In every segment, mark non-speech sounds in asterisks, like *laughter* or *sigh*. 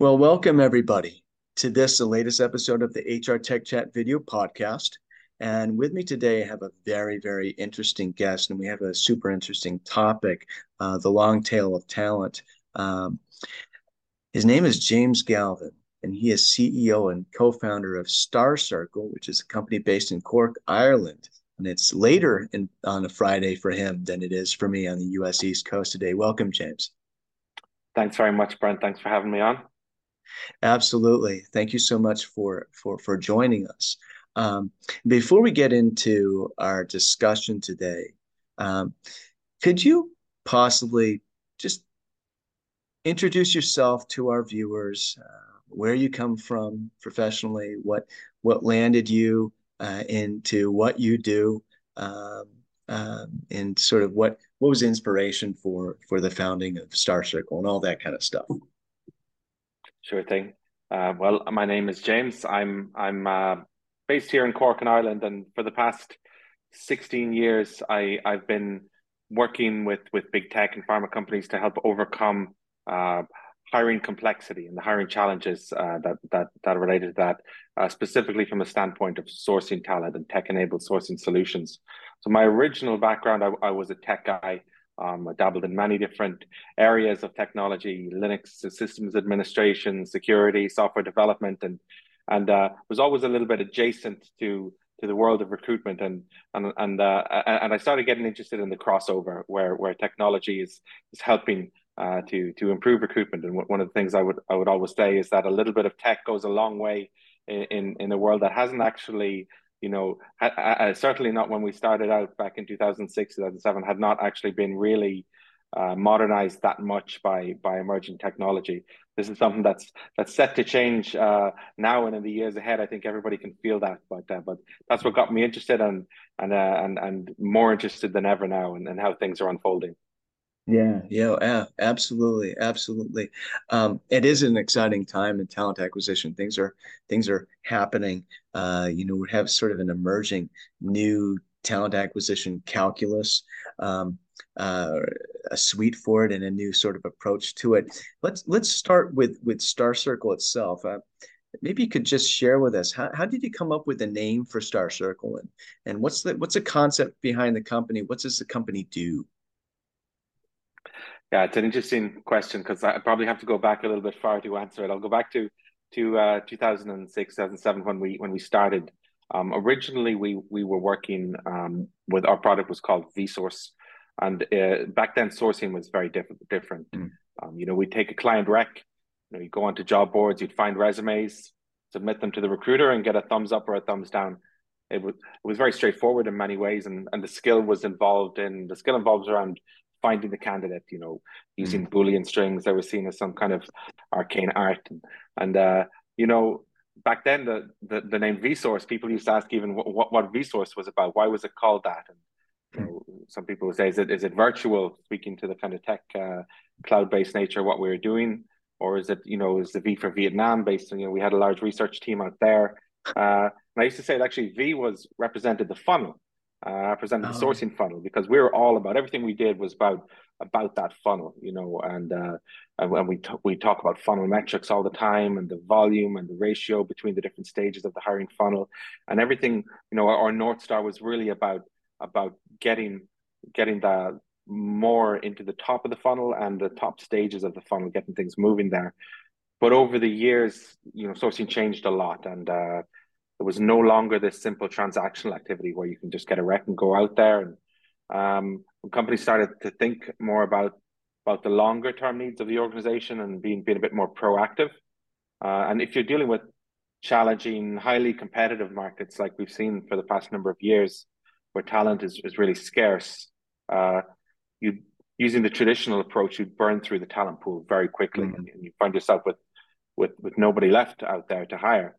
Well, welcome everybody to this, the latest episode of the HR Tech Chat video podcast. And with me today, I have a very, very interesting guest, and we have a super interesting topic uh, the long tail of talent. Um, his name is James Galvin, and he is CEO and co founder of Starcircle, which is a company based in Cork, Ireland. And it's later in, on a Friday for him than it is for me on the US East Coast today. Welcome, James. Thanks very much, Brent. Thanks for having me on. Absolutely. Thank you so much for for for joining us. Um, before we get into our discussion today, um, could you possibly just introduce yourself to our viewers, uh, where you come from professionally, what what landed you uh, into what you do, um, um, and sort of what what was inspiration for for the founding of Starcircle and all that kind of stuff. Sure thing. Uh, well, my name is James. I'm I'm uh, based here in Cork in Ireland, and for the past sixteen years, I I've been working with with big tech and pharma companies to help overcome uh, hiring complexity and the hiring challenges uh, that that that are related to that, uh, specifically from a standpoint of sourcing talent and tech enabled sourcing solutions. So my original background, I, I was a tech guy. Um, I dabbled in many different areas of technology, Linux systems administration, security, software development, and and uh, was always a little bit adjacent to to the world of recruitment. And and and uh, and I started getting interested in the crossover where where technology is is helping uh, to to improve recruitment. And one of the things I would I would always say is that a little bit of tech goes a long way in in, in a world that hasn't actually you know, uh, certainly not when we started out back in 2006, 2007, had not actually been really uh, modernized that much by by emerging technology. This is something that's that's set to change uh, now and in the years ahead. I think everybody can feel that, but uh, but that's what got me interested and and uh, and and more interested than ever now, and, and how things are unfolding. Yeah, yeah, yeah, absolutely, absolutely. Um, it is an exciting time in talent acquisition. Things are things are happening. Uh, you know, we have sort of an emerging new talent acquisition calculus, um, uh, a suite for it, and a new sort of approach to it. Let's let's start with with Starcircle itself. Uh, maybe you could just share with us how, how did you come up with the name for Starcircle, and and what's the what's the concept behind the company? What does the company do? Yeah, it's an interesting question because I probably have to go back a little bit far to answer it. I'll go back to to uh, 2006, 2007 when we when we started. Um, originally, we we were working um, with our product was called vSource, and uh, back then sourcing was very different. Different, mm. um, you know, we'd take a client rec, you know, you'd go onto job boards, you'd find resumes, submit them to the recruiter, and get a thumbs up or a thumbs down. It was it was very straightforward in many ways, and and the skill was involved in the skill involves around finding the candidate, you know, using mm. Boolean strings that were seen as some kind of arcane art. And, and uh, you know, back then the, the, the name vSource, people used to ask even what, what, what vSource was about. Why was it called that? And you know, some people would say, is it, is it virtual, speaking to the kind of tech uh, cloud-based nature of what we were doing? Or is it, you know, is the V for Vietnam based on, you know, we had a large research team out there. Uh, and I used to say that actually V was represented the funnel uh, presented the oh. sourcing funnel because we were all about everything we did was about about that funnel, you know, and uh, and we t- we talk about funnel metrics all the time and the volume and the ratio between the different stages of the hiring funnel and everything. You know, our, our north star was really about about getting getting the more into the top of the funnel and the top stages of the funnel, getting things moving there. But over the years, you know, sourcing changed a lot, and uh, it was no longer this simple transactional activity where you can just get a rec and go out there. And um, when companies started to think more about about the longer term needs of the organization and being being a bit more proactive. Uh, and if you're dealing with challenging, highly competitive markets like we've seen for the past number of years, where talent is, is really scarce, uh, you using the traditional approach, you'd burn through the talent pool very quickly, mm-hmm. and, and, you find yourself with with with nobody left out there to hire.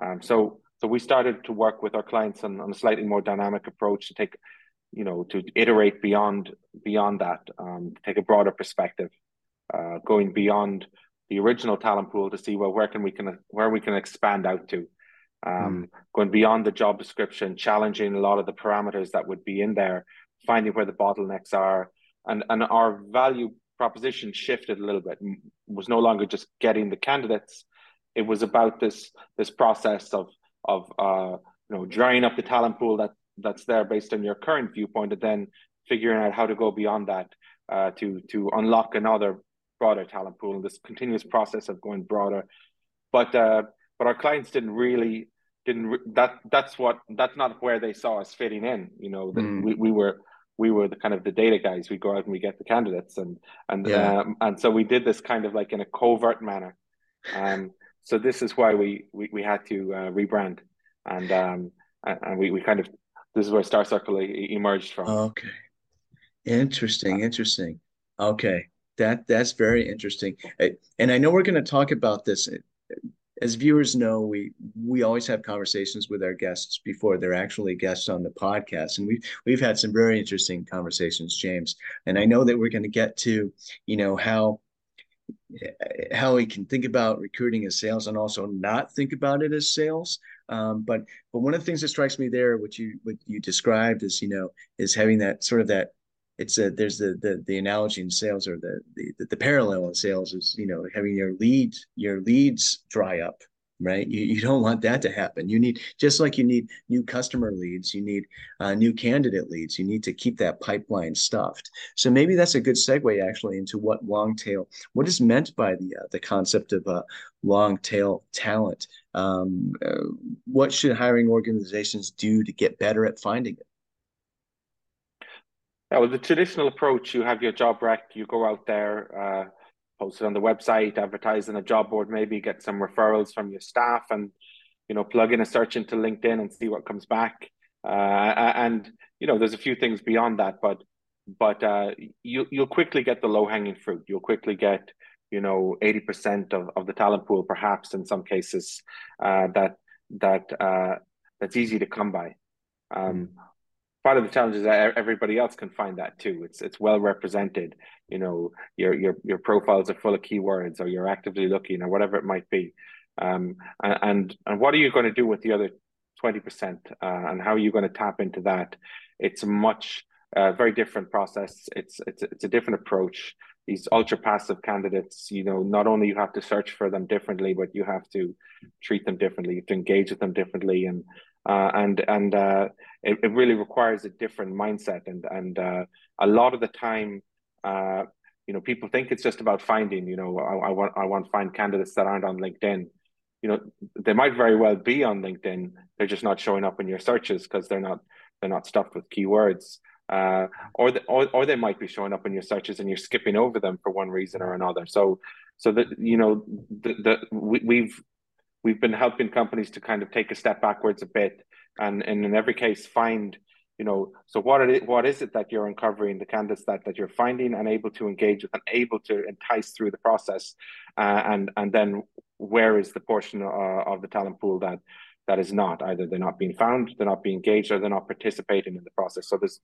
Um, so so we started to work with our clients on, on a slightly more dynamic approach to take, you know, to iterate beyond beyond that, um, take a broader perspective, uh, going beyond the original talent pool to see well where can we can where we can expand out to, um, mm. going beyond the job description, challenging a lot of the parameters that would be in there, finding where the bottlenecks are, and and our value proposition shifted a little bit. It was no longer just getting the candidates. It was about this this process of of uh, you know drying up the talent pool that that's there based on your current viewpoint, and then figuring out how to go beyond that uh, to to unlock another broader talent pool. And this continuous process of going broader, but uh, but our clients didn't really didn't that that's what that's not where they saw us fitting in. You know, mm. we we were we were the kind of the data guys. We go out and we get the candidates, and and yeah. um, and so we did this kind of like in a covert manner. Um, so this is why we we, we had to uh, rebrand, and um, and we, we kind of this is where Starcircle emerged from. Okay, interesting, interesting. Okay, that that's very interesting, and I know we're going to talk about this. As viewers know, we we always have conversations with our guests before they're actually guests on the podcast, and we've we've had some very interesting conversations, James. And I know that we're going to get to, you know, how how he can think about recruiting as sales and also not think about it as sales. Um, but but one of the things that strikes me there, what you what you described is, you know, is having that sort of that it's a there's the the the analogy in sales or the the the parallel in sales is you know having your leads your leads dry up right? You, you don't want that to happen. You need just like you need new customer leads you need uh, new candidate leads you need to keep that pipeline stuffed. So maybe that's a good segue actually into what long tail what is meant by the uh, the concept of uh, long tail talent? Um, uh, what should hiring organizations do to get better at finding it? Yeah, well, the traditional approach, you have your job rec, you go out there, uh, post it on the website, advertise in a job board, maybe get some referrals from your staff and, you know, plug in a search into LinkedIn and see what comes back. Uh, and, you know, there's a few things beyond that, but, but uh, you, you'll quickly get the low hanging fruit. You'll quickly get, you know, 80% of, of the talent pool, perhaps in some cases, uh, that, that, uh, that's easy to come by. Um, part of the challenge is that everybody else can find that too. It's it's well represented. You know, your your your profiles are full of keywords, or you're actively looking, or whatever it might be. Um, and and what are you going to do with the other twenty percent, uh, and how are you going to tap into that? It's a much uh, very different process. It's it's it's a different approach. These ultra passive candidates, you know, not only you have to search for them differently, but you have to treat them differently. To engage with them differently, and uh, and and uh, it, it, really requires a different mindset. And and uh, a lot of the time uh, you know people think it's just about finding you know I, I, want I want to find candidates that aren't on LinkedIn. You know they might very well be on LinkedIn. They're just not showing up in your searches because they're not they're not stuffed with keywords. Uh, or, the, or or they might be showing up in your searches and you're skipping over them for one reason or another. So so that you know the, the we, we've we've been helping companies to kind of take a step backwards a bit and, and in every case find you know so what what is it that you're uncovering the candidates that that you're finding and able to engage with and able to entice through the process uh, and and then where is the portion uh, of the talent pool that that is not? Either they're not being found they're not being engaged or they're not participating in the process. So this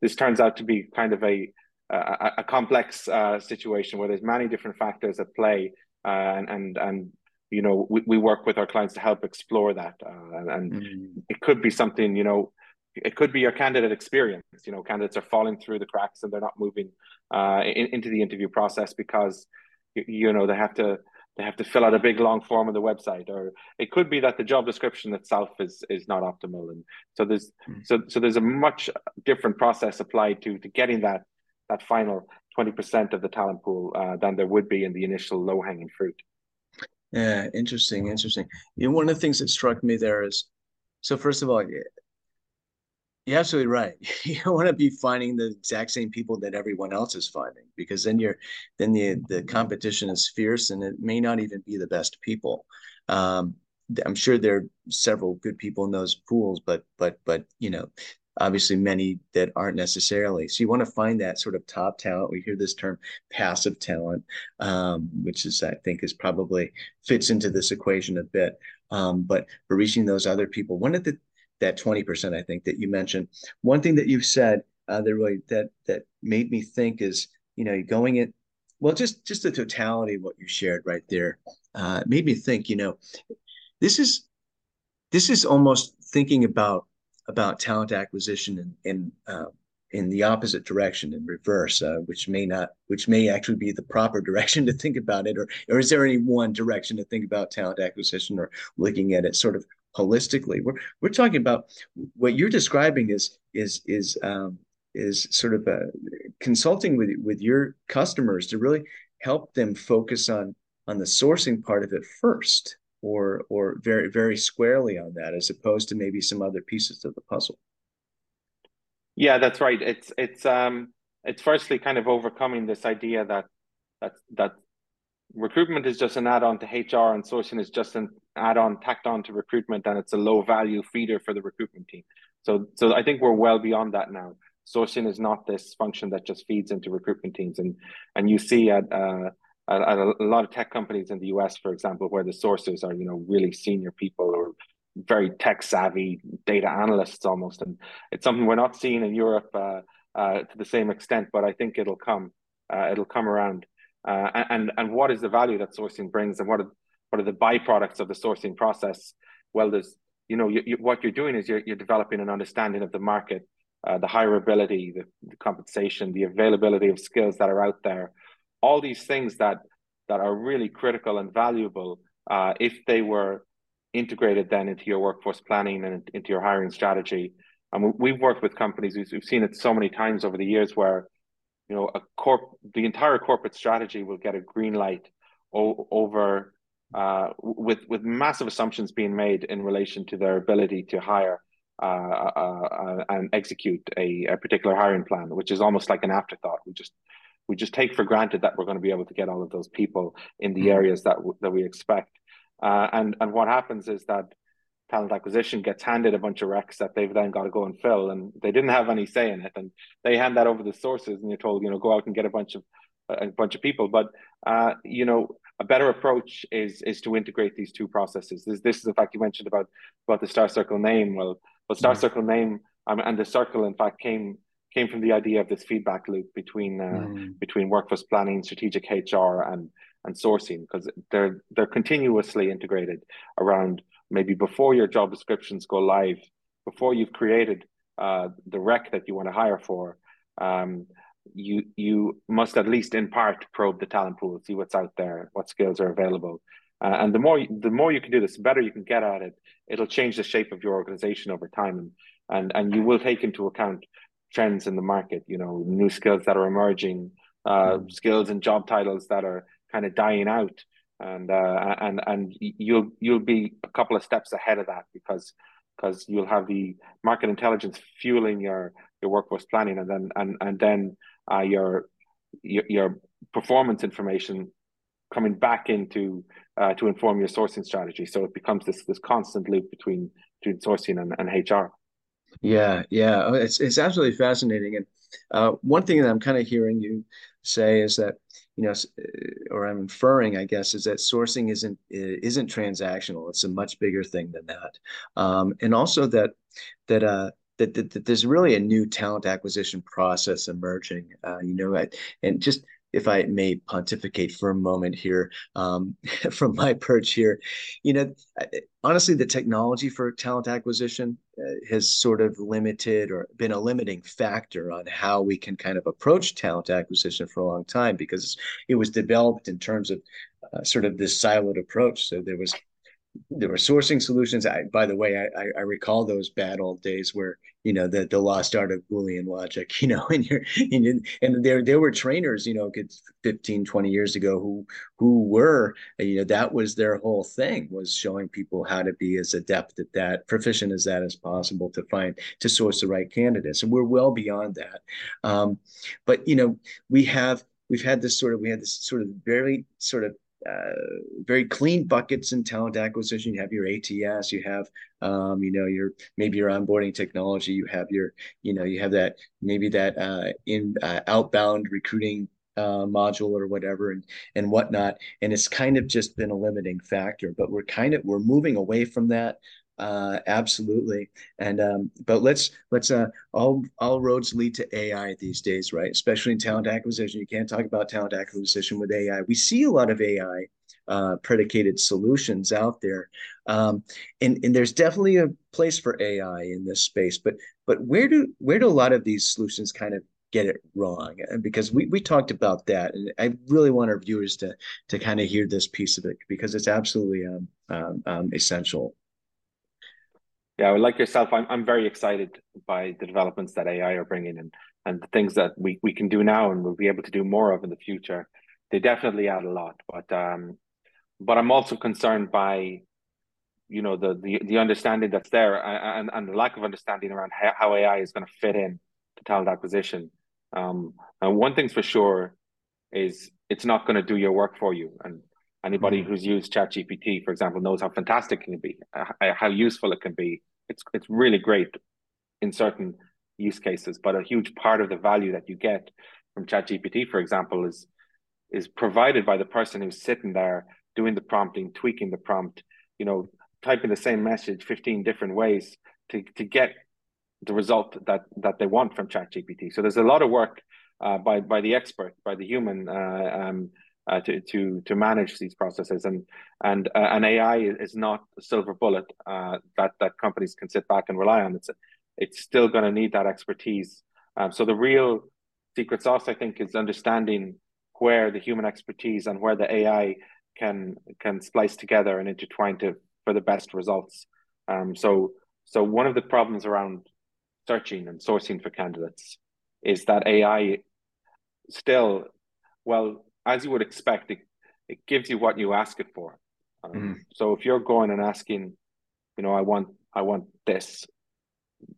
this turns out to be kind of a a, a complex uh, situation where there's many different factors at play uh, and and and you know we, we work with our clients to help explore that uh, and, and mm. it could be something you know it could be your candidate experience you know candidates are falling through the cracks and they're not moving uh, in, into the interview process because you, you know they have to they have to fill out a big long form on the website or it could be that the job description itself is is not optimal and so there's mm. so so there's a much different process applied to to getting that that final 20% of the talent pool uh, than there would be in the initial low hanging fruit yeah, interesting, interesting. You know, one of the things that struck me there is, so first of all, you're absolutely right. *laughs* You don't want to be finding the exact same people that everyone else is finding because then you're, then the the competition is fierce and it may not even be the best people. Um, I'm sure there are several good people in those pools, but but but you know, obviously many that aren't necessarily. So you want to find that sort of top talent. We hear this term passive talent, um, which is I think is probably fits into this equation a bit. Um, but for reaching those other people, one of the that 20% I think that you mentioned, one thing that you've said uh, that really that that made me think is, you know, going it well, just just the totality of what you shared right there uh, made me think, you know, this is this is almost thinking about about talent acquisition in in, uh, in the opposite direction in reverse, uh, which may not, which may actually be the proper *laughs* direction to think about it, or or is there any one direction to think about talent acquisition, or looking at it sort of holistically? We're we're talking about what you're describing is is is um, is sort of uh, consulting with with your customers to really help them focus on on the sourcing part of it first, or or very very squarely on that, as opposed to maybe some other pieces of the puzzle. Yeah, that's right. It's it's um it's firstly kind of overcoming this idea that that that recruitment is just an add-on to HR and sourcing is just an add-on tacked on to recruitment and it's a low value feeder for the recruitment team. So so I think we're well beyond that now. Sourcing is not this function that just feeds into recruitment teams and and you see at uh at a lot of tech companies in the US, for example, where the sourcers are, you know, really senior people or very tech savvy data analysts almost, and it's something we're not seeing in Europe uh, uh, to the same extent. But I think it'll come. Uh, it'll come around. Uh, and and what is the value that sourcing brings, and what are what are the byproducts of the sourcing process? Well, there's you know you, you, what you're doing is you're you're developing an understanding of the market, uh, the hireability, the, the compensation, the availability of skills that are out there, all these things that that are really critical and valuable uh, if they were integrated then into your workforce planning and into your hiring strategy. And we've worked with companies, we've seen it so many times over the years where, you know, a corp, the entire corporate strategy will get a green light o- over uh, with with massive assumptions being made in relation to their ability to hire uh, uh, uh and execute a, a, particular hiring plan, which is almost like an afterthought. We just we just take for granted that we're going to be able to get all of those people in the mm-hmm. areas that that we expect. Uh, and and what happens is that talent acquisition gets handed a bunch of recs that they've then got to go and fill, and they didn't have any say in it, and they hand that over to sourcers, and you're told, you know, go out and get a bunch of a bunch of people. But uh, you know, a better approach is is to integrate these two processes. This, this is the fact you mentioned about about the Starcircle name. Well, well, Star mm. Circle name um, and the circle, in fact, came came from the idea of this feedback loop between uh, mm. between workforce planning, strategic HR, and and sourcing because they're they're continuously integrated around maybe before your job descriptions go live, before you've created uh, the rec that you want to hire for. Um, you you must at least in part probe the talent pool, see what's out there, what skills are available, uh, and the more the more you can do this, the better you can get at it. It'll change the shape of your organization over time, and and and you will take into account trends in the market. You know, new skills that are emerging, uh, mm. skills and job titles that are kind of dying out, and uh, and and you'll you'll be a couple of steps ahead of that because because you'll have the market intelligence fueling your your workforce planning, and then and and then uh, your, your your performance information coming back into uh, to inform your sourcing strategy. So it becomes this this constant loop between between sourcing and, and HR. Yeah, yeah, oh, it's it's absolutely fascinating. And uh, one thing that I'm kind of hearing you say is that you know, or I'm inferring, I guess, is that sourcing isn't isn't transactional. It's a much bigger thing than that, um, and also that that uh, that, that, that, there's really a new talent acquisition process emerging. Uh, you know, and just if I may pontificate for a moment here um, *laughs* from my perch here, you know, honestly, the technology for talent acquisition uh, has sort of limited or been a limiting factor on how we can kind of approach talent acquisition for a long time because it was developed in terms of uh, sort of this siloed approach. So there was there were sourcing solutions. I, by the way, I, I recall those bad old days where you know the the lost art of Boolean logic. *laughs* You know, and you're and, and there there were trainers, you know, 15, 20 years ago who who were you know that was their whole thing was showing people how to be as adept at that, proficient as that as possible to find to source the right candidates. And we're well beyond that. Um, but you know, we have we've had this sort of we had this sort of very sort of uh, very clean buckets in talent acquisition. You have your ATS, you have um, you know your maybe your onboarding technology, you have your you know you have that maybe that uh, in uh, outbound recruiting uh, module or whatever and and whatnot. And it's kind of just been a limiting factor. But we're kind of we're moving away from that uh absolutely and um but let's let's uh all all roads lead to ai these days right especially in talent acquisition you can't talk about talent acquisition with ai we see a lot of ai uh, predicated solutions out there. Um, and, and there's definitely a place for AI in this space, but but where do where do a lot of these solutions kind of get it wrong? Because we we talked about that, and I really want our viewers to to kind of hear this piece of it because it's absolutely um, um, um essential. Yeah, like yourself, I'm I'm very excited by the developments that AI are bringing and and the things that we we can do now and we'll be able to do more of in the future. They definitely add a lot, but um, but I'm also concerned by you know the the, the understanding that's there and, and the lack of understanding around how, how AI is going to fit in to talent acquisition. Um, and one thing's for sure is it's not going to do your work for you. And Anybody mm-hmm. who's used ChatGPT, for example, knows how fantastic it can be, uh, how useful it can be. It's it's really great in certain use cases, but a huge part of the value that you get from ChatGPT, for example, is is provided by the person who's sitting there doing the prompting, tweaking the prompt, you know, typing the same message 15 different ways to, to get the result that that they want from ChatGPT. So there's a lot of work uh, by by the expert, by the human uh, um, uh, to to to manage these processes and and uh, an AI is not a silver bullet uh, that that companies can sit back and rely on. It's it's still going to need that expertise. Um, so the real secret sauce, I think, is understanding where the human expertise and where the AI can can splice together and intertwine to for the best results. Um, so so one of the problems around searching and sourcing for candidates is that AI still well as you would expect, it, it gives you what you ask it for. Um, mm. So if you're going and asking, you know, I want I want this,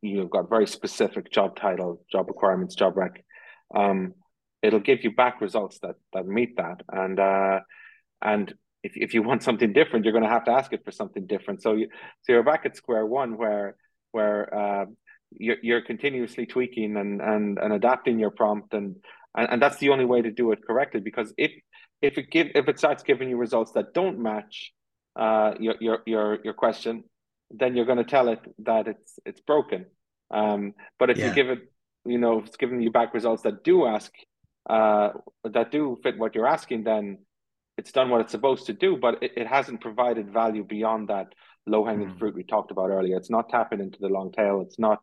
you've got very specific job title, job requirements, job rec. Um, it'll give you back results that that meet that, and uh, and if if you want something different, you're going to have to ask it for something different. So you so you're back at square one where where uh, you're, you're continuously tweaking and and and adapting your prompt and and, and that's the only way to do it correctly because if if it give if it starts giving you results that don't match uh, your your your your question, then you're going to tell it that it's it's broken. Um, but if yeah. you give it, you know, if it's giving you back results that do ask uh, that do fit what you're asking, then it's done what it's supposed to do. But it, it hasn't provided value beyond that low hanging mm. fruit we talked about earlier. It's not tapping into the long tail. It's not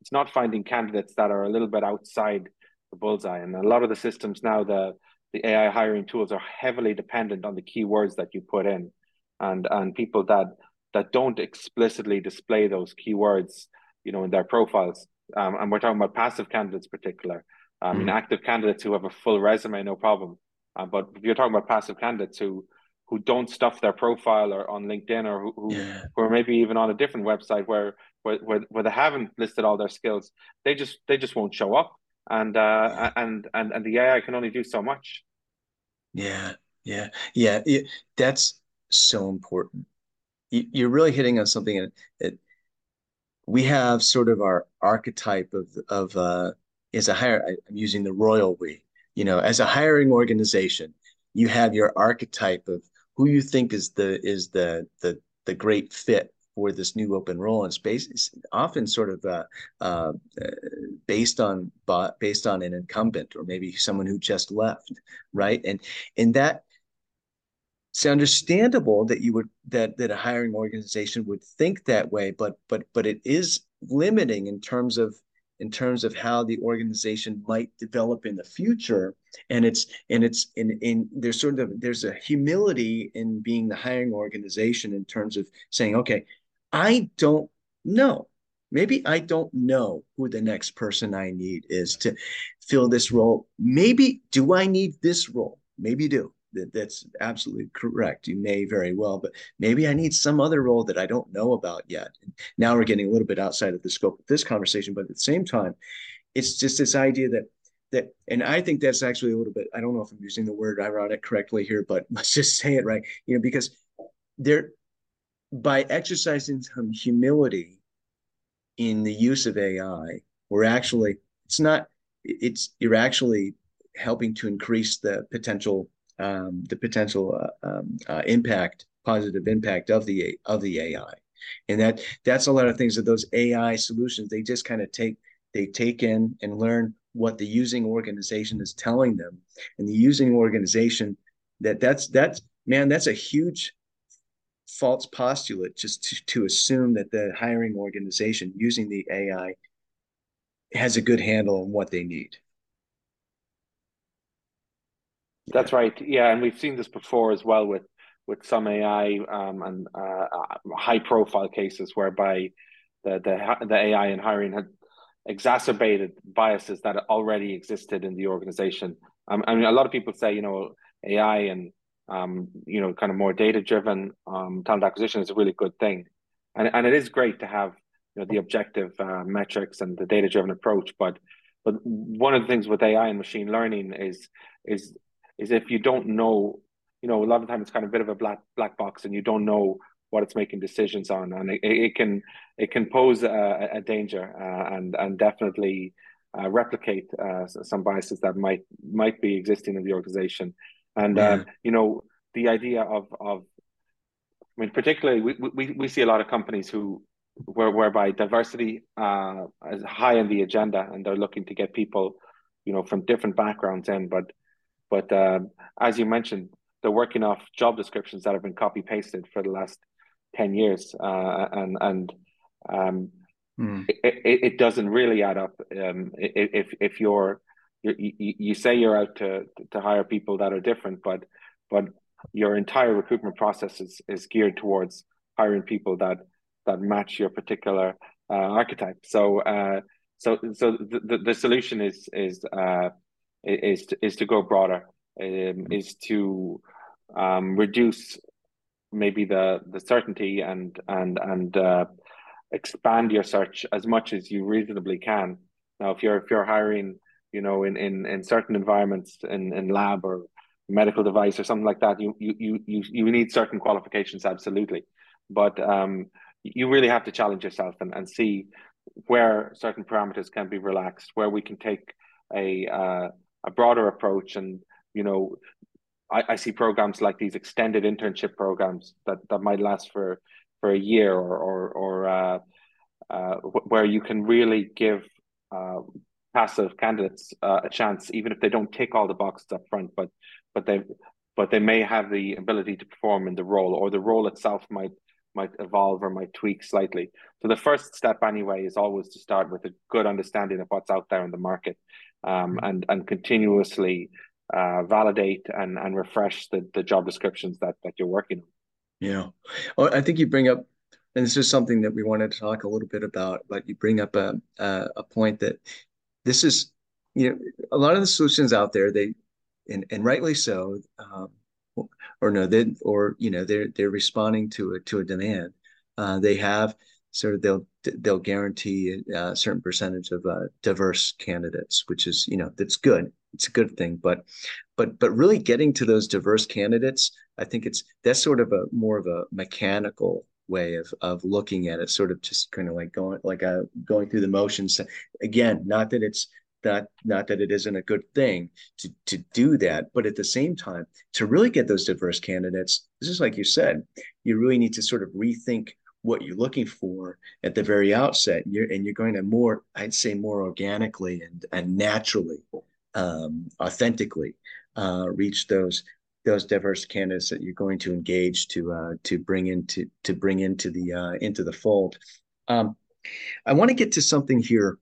it's not finding candidates that are a little bit outside the bullseye. And a lot of the systems now, the the AI hiring tools are heavily dependent on the keywords that you put in, and and people that that don't explicitly display those keywords, you know, in their profiles. Um, and we're talking about passive candidates, particular. I mean, mm. active candidates who have a full resume, no problem. Uh, but if you're talking about passive candidates who who don't stuff their profile or on LinkedIn or who, who, yeah. who are maybe even on a different website where, where where where they haven't listed all their skills, they just they just won't show up and uh, and and and the AI can only do so much. Yeah, yeah, yeah. It, that's so important. You, are really hitting on something that we have sort of our archetype of of uh, as a hire. I'm using the royal we. You know, as a hiring organization, you have your archetype of who you think is the is the the the great fit for this new open role in space is often sort of uh, uh, based on based on an incumbent or maybe someone who just left, right? And and that it's understandable that you would that that a hiring organization would think that way, but but but it is limiting in terms of in terms of how the organization might develop in the future and it's and it's in in there's sort of there's a humility in being the hiring organization in terms of saying okay I don't know. Maybe I don't know who the next person I need is to fill this role. Maybe do I need this role? Maybe do. That's absolutely correct. You may very well, but maybe I need some other role that I don't know about yet. Now we're getting a little bit outside of the scope of this conversation, but at the same time, it's just this idea that that, and I think that's actually a little bit. I don't know if I'm using the word ironic correctly here, but *laughs* let's just say it right. You know, because there by exercising some humility in the use of AI, we're actually it's not it's you're actually helping to increase the potential um, the potential uh, um, uh, impact positive impact of the of the AI, and that that's a lot of things that those AI solutions they just kind of take they take in and learn what the using organization is telling them, and the using organization that that's that's man, that's a huge false postulate just to, to assume that the hiring organization using the AI has a good handle on what they need. That's right. Yeah, and we've seen this before as well with with some AI um, and uh, high profile cases whereby the, the the AI in hiring had exacerbated biases that already existed in the organization. Um, I mean, a lot of people say, you know, AI and um, you know, kind of more data driven um, talent acquisition is a really good thing, and and it is great to have you know the objective uh, metrics and the data driven approach. But but one of the things with AI and machine learning is is is if you don't know, you know, a lot of time it's kind of a bit of a black black box, and you don't know what it's making decisions on, and it, it can it can pose a, a danger uh, and and definitely uh, replicate uh, some biases that might might be existing in the organization. And yeah. um, you know, the idea of of I mean, particularly we, we, we see a lot of companies who where, whereby diversity uh, is high on the agenda and they're looking to get people, you know, from different backgrounds in. But but um, as you mentioned, they're working off job descriptions that have been copy pasted for the last ten years, uh, and and um, mm. it, it, it, doesn't really add up. Um, if if you're you, you say you're out to to hire people that are different, but but your entire recruitment process is, is geared towards hiring people that that match your particular uh, archetype. So uh, so so the, the solution is is uh, is to, is to go broader, um, is to um, reduce maybe the the certainty and and and uh, expand your search as much as you reasonably can. Now, if you're if you're hiring you know, in in in certain environments in in lab or medical device or something like that, you you you you need certain qualifications absolutely, but um, you really have to challenge yourself and and see where certain parameters can be relaxed, where we can take a uh, a broader approach, and you know, I, I see programs like these extended internship programs that that might last for for a year or or or uh, uh, where you can really give uh, passive candidates uh, a chance, even if they don't tick all the boxes up front, but but they but they may have the ability to perform in the role, or the role itself might might evolve or might tweak slightly. So the first step, anyway, is always to start with a good understanding of what's out there in the market, um, mm-hmm. and and continuously uh, validate and and refresh the the job descriptions that that you're working on. Yeah, I think you bring up and this is something that we wanted to talk a little bit about but you bring up a, a, a point that this is you know a lot of the solutions out there they and, and rightly so um, or no they or you know they're they're responding to a to a demand. Uh, they have sort of they'll they'll guarantee a certain percentage of uh, diverse candidates which is you know that's good. It's a good thing but but but really getting to those diverse candidates i think it's that's sort of a more of a mechanical way of of looking at it sort of just kind of like going like a uh, going through the motions. Again not that it's not not that it isn't a good thing to to do that but at the same time to really get those diverse candidates this is like you said you really need to sort of rethink what you're looking for at the very outset. You're, and you're going to more i'd say more organically and and naturally um, authentically uh, reach those those diverse candidates that you're going to engage to uh, to bring into to bring into the uh, into the fold. Um, I want to get to something here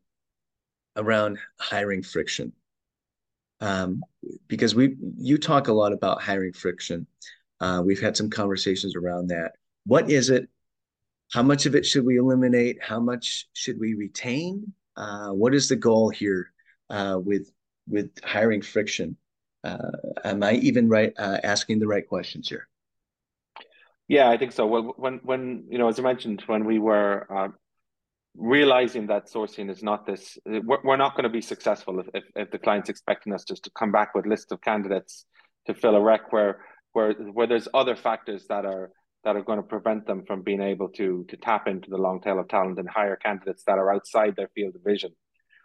around hiring friction, um, because we you talk a lot about hiring friction. Uh, we've had some conversations around that. What is it? How much of it should we eliminate? How much should we retain? Uh, what is the goal here uh, with with hiring friction? Uh, am I even right uh, asking the right questions here? Yeah, I think so. Well, when when you know, as I mentioned, when we were uh, realizing that sourcing is not this, we're, we're not going to be successful if, if, if the client's expecting us just to come back with lists of candidates to fill a rec where where where there's other factors that are that are going to prevent them from being able to to tap into the long tail of talent and hire candidates that are outside their field of vision.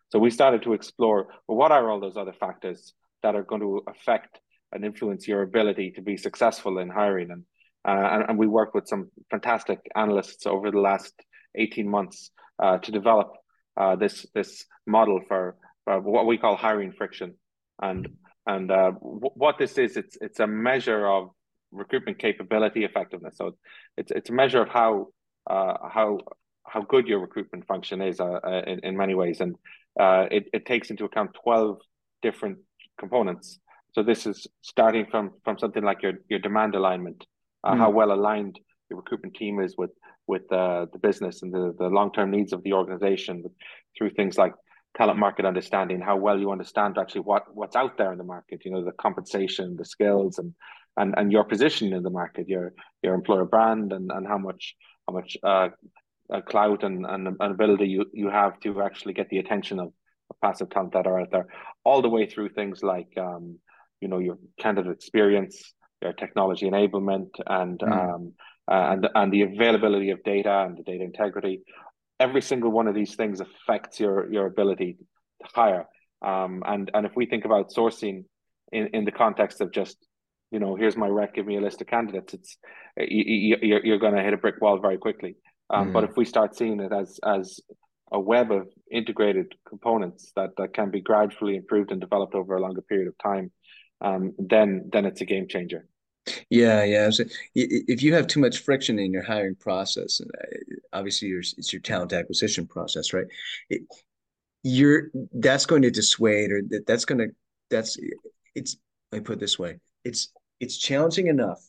So we started to explore well, what are all those other factors? That are going to affect and influence your ability to be successful in hiring. And, uh, and, and, we work with some fantastic analysts over the last 18 months uh, to develop uh, this, this model for what we call hiring friction. And, and uh, w- what this is, it's, it's a measure of recruitment capability effectiveness. So it's it's a measure of how uh, how how good your recruitment function is uh, uh, in, in many ways, and uh, it it takes into account twelve different components. So this is starting from from something like your your demand alignment, mm. how well aligned your recruitment team is with with uh, the business and the, the long term needs of the organization through things like talent market understanding, how well you understand actually what what's out there in the market, you know, the compensation, the skills and and and your position in the market, your your employer brand and and how much how much uh, uh clout and, and, and ability you, you have to actually get the attention of passive talent that are out there, all the way through things like um, you know, your candidate experience, your technology enablement and mm. um and and the availability of data and the data integrity every single one of these things affects your your ability to hire. Um, and and if we think about sourcing in, in the context of just you know here's my rec, give me a list of candidates, it's you, you're you're going to hit a brick wall very quickly. Um, mm. But if we start seeing it as as a web of integrated components that that can be gradually improved and developed over a longer period of time, um, then then it's a game changer. Yeah, yeah. So if you have too much friction in your hiring process, uh, obviously your, it's your talent acquisition process, right? It, you're that's going to dissuade, or that, that's going to that's it's. Let me put it this way: it's it's challenging enough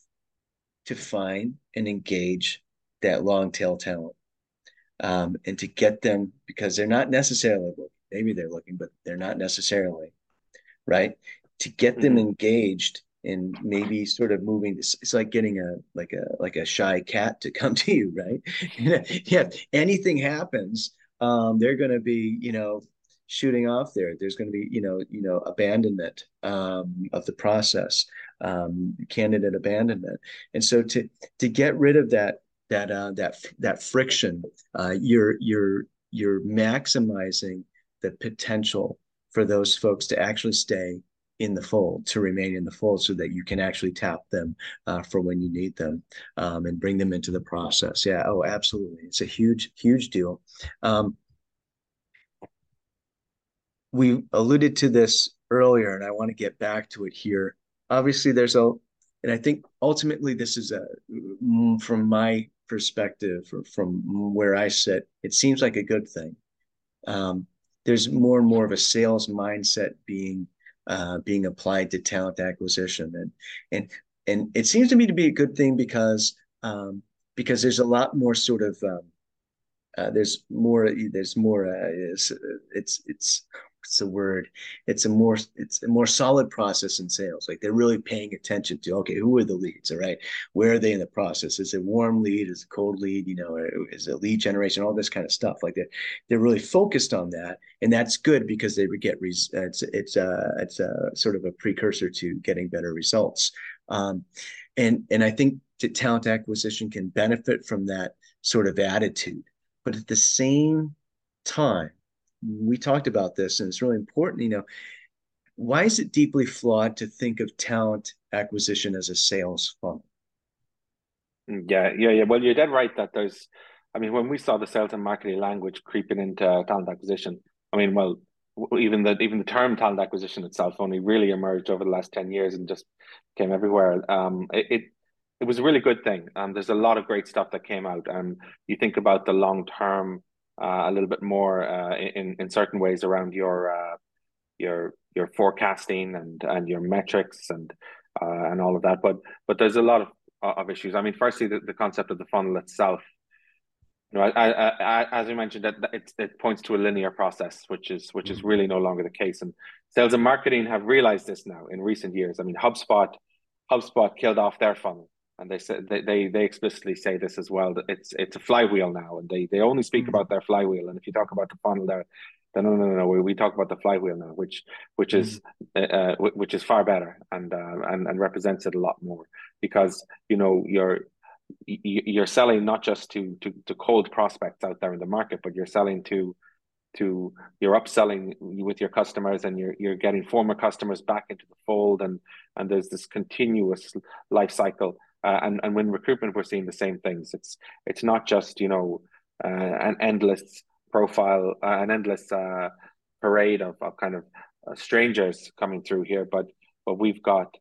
to find and engage that long tail talent, um, and to get them because they're not necessarily looking. Maybe they're looking, but they're not necessarily right. To get them mm-hmm. engaged and maybe sort of moving this it's like getting a like a like a shy cat to *laughs* come to you right *laughs* yeah anything happens um they're going to be you know shooting off there there's going to be you know you know abandonment um of the process um candidate abandonment and so to to get rid of that that uh that that friction uh you're you're you're maximizing the potential for those folks to actually stay in the fold to remain in the fold so that you can actually tap them uh, for when you need them um, and bring them into the process. Yeah oh absolutely. It's a huge huge deal. Um, we alluded to this earlier and i want to get back to it here. Obviously there's a and i think ultimately this is a mm, from my perspective or from where i sit it seems like a good thing. Um, there's more and more of a sales mindset being uh, being applied to talent acquisition, and and and it seems to me to be a good thing because um, because there's a lot more sort of um, uh, there's more there's more uh, it's it's it's what's a word? It's a more it's a more solid process in sales. Like they're really paying attention to okay, who are the leads? All right, where are they in the process? Is it warm lead? Is it cold lead? You know, is it lead generation? All this kind of stuff. Like they're they're really focused on that, and that's good because they would get res- it's it's uh it's a sort of a precursor to getting better results. Um, and and I think that talent acquisition can benefit from that sort of attitude, but at the same time we talked about this and it's really important you know why is it deeply flawed to think of talent acquisition as a sales funnel yeah yeah yeah well you're dead right that there's i mean when we saw the sales and marketing language creeping into talent acquisition i mean well even the even the term talent acquisition itself only really emerged over the last 10 years and just came everywhere um it, it it was a really good thing. Um, there's a lot of great stuff that came out. Um, you think about the long term a little bit more uh, in in certain ways around your uh, your your forecasting and and your metrics and uh, and all of that. But but there's a lot of of issues. I mean, firstly, the, the concept of the funnel itself. You know, I, I, I, as you mentioned, that it, it points to a linear process, which is which is mm-hmm. really no longer the case. And sales and marketing have realized this now in recent years. I mean, HubSpot HubSpot killed off their funnel and they said they, they they explicitly say this as well that it's it's a flywheel now and they they only speak mm-hmm. about their flywheel and if you talk about the funnel there then no no no no we, we talk about the flywheel now which which mm-hmm. is uh, uh which is far better and uh, and and represents it a lot more because you know you're you're selling not just to to to cold prospects out there in the market but you're selling to to you're upselling with your customers and you're you're getting former customers back into the fold and and there's this continuous life cycle uh, and and when recruitment, we're seeing the same things. It's it's not just you know uh, an endless profile, uh, an endless uh, parade of, of kind of uh, strangers coming through here, but but we've got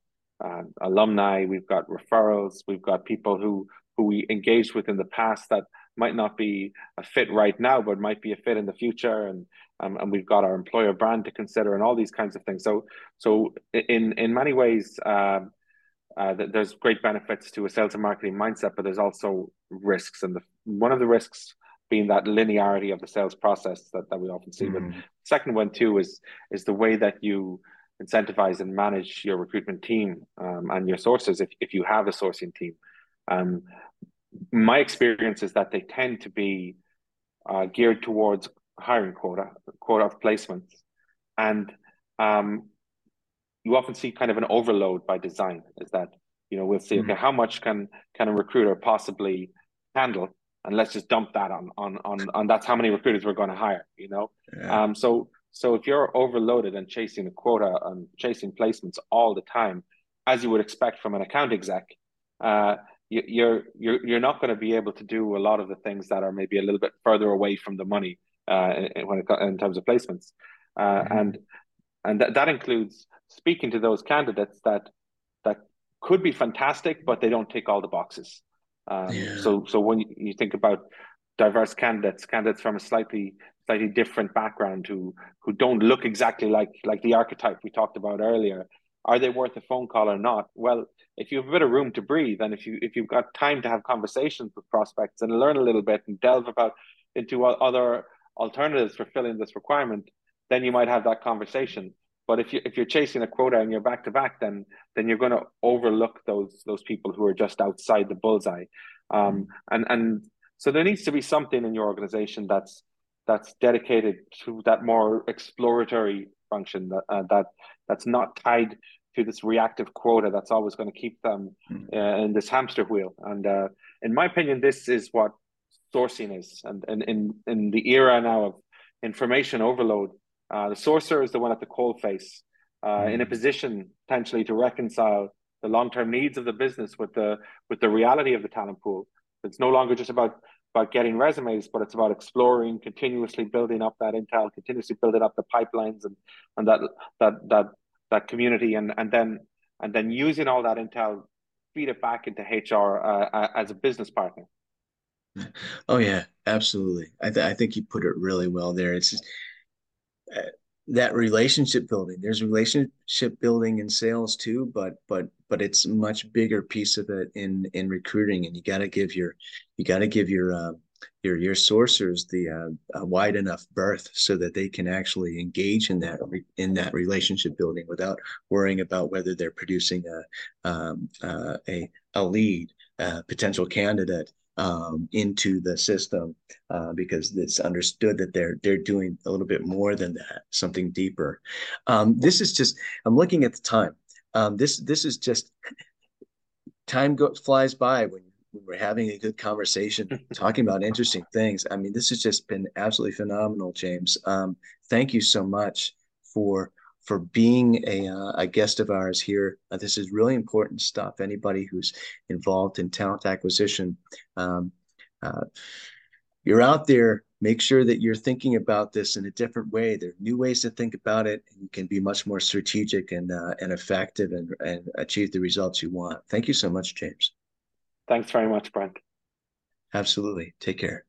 uh, alumni, we've got referrals, we've got people who who we engaged with in the past that might not be a fit right now, but might be a fit in the future, and um, and we've got our employer brand to consider, and all these kinds of things. So so in in many ways. Uh, there's great benefits to a sales and marketing mindset, but there's also risks. And the, one of the risks being that linearity of the sales process that, that we often see. Mm. But the second one too is is the way that you incentivize and manage your recruitment team um, and your sourcers if, if you have a sourcing team. Um, my experience is that they tend to be uh, geared towards hiring quota, quota of placements. And um, you often see kind of an overload by design is that, you know, we'll see, mm-hmm. okay, how much can, can a recruiter possibly handle? And let's just dump that on, on, on, on that's how many recruiters we're going to hire, you know? Yeah. Um, so, so if you're overloaded and chasing a quota and chasing placements all the time, as you would expect from an account exec, uh, you, you're you're you're not going to be able to do a lot of the things that are maybe a little bit further away from the money uh, when it, in terms of placements, uh, mm-hmm. and and th- that includes speaking to those candidates that that could be fantastic, but they don't tick all the boxes. Um, yeah. So so when you, you think about diverse candidates, candidates from a slightly slightly different background who who don't look exactly like like the archetype we talked about earlier, are they worth a phone call or not? Well, if you have a bit of room to breathe and if you if you've got time to have conversations with prospects and learn a little bit and delve about into other alternatives for filling this requirement, then you might have that conversation. But if you if you're chasing a quota and you're back to back, then then you're going to overlook those those people who are just outside the bullseye. Um, and and so there needs to be something in your organization that's that's dedicated to that more exploratory function that uh, that that's not tied to this reactive quota that's always going to keep them hmm. uh, in this hamster wheel. And uh, in my opinion, this is what sourcing is. And, and in in the era now of information overload, uh, the sourcer is the one at the coal face, uh, in a hmm. position potentially to reconcile the long-term needs of the business with the with the reality of the talent pool. It's no longer just about about getting resumes, but it's about exploring, continuously building up that intel, continuously building up the pipelines and and that that that that community, and and then and then using all that intel, feed it back into HR uh, as a business partner. Oh yeah, absolutely. I th- I think you put it really well there. It's just, that relationship building. There's relationship building in sales too, but but but it's a much bigger piece of it in in recruiting, and you got to give your you got to give your uh, your your sourcers the uh, wide enough berth so that they can actually engage in that in that relationship building without worrying about whether they're producing a um, uh, a a lead uh, potential candidate um, into the system uh, because it's understood that they're they're doing a little bit more than that, something deeper. Um, this is just I'm looking at the time. Um, this this is just time goes flies by when, when we're having a good conversation, *laughs* talking about interesting things. I mean, this has just been absolutely phenomenal, James. Um, thank you so much for for being a, uh, a guest of ours here. Uh, this is really important stuff. Anybody who's involved in talent acquisition, um, uh, you're out there, make sure that you're thinking about this in a different way. There are new ways to think about it, and you can be much more strategic and, uh, and effective and, and achieve the results you want. Thank you so much, James. Thanks very much, Brent. Absolutely. Take care.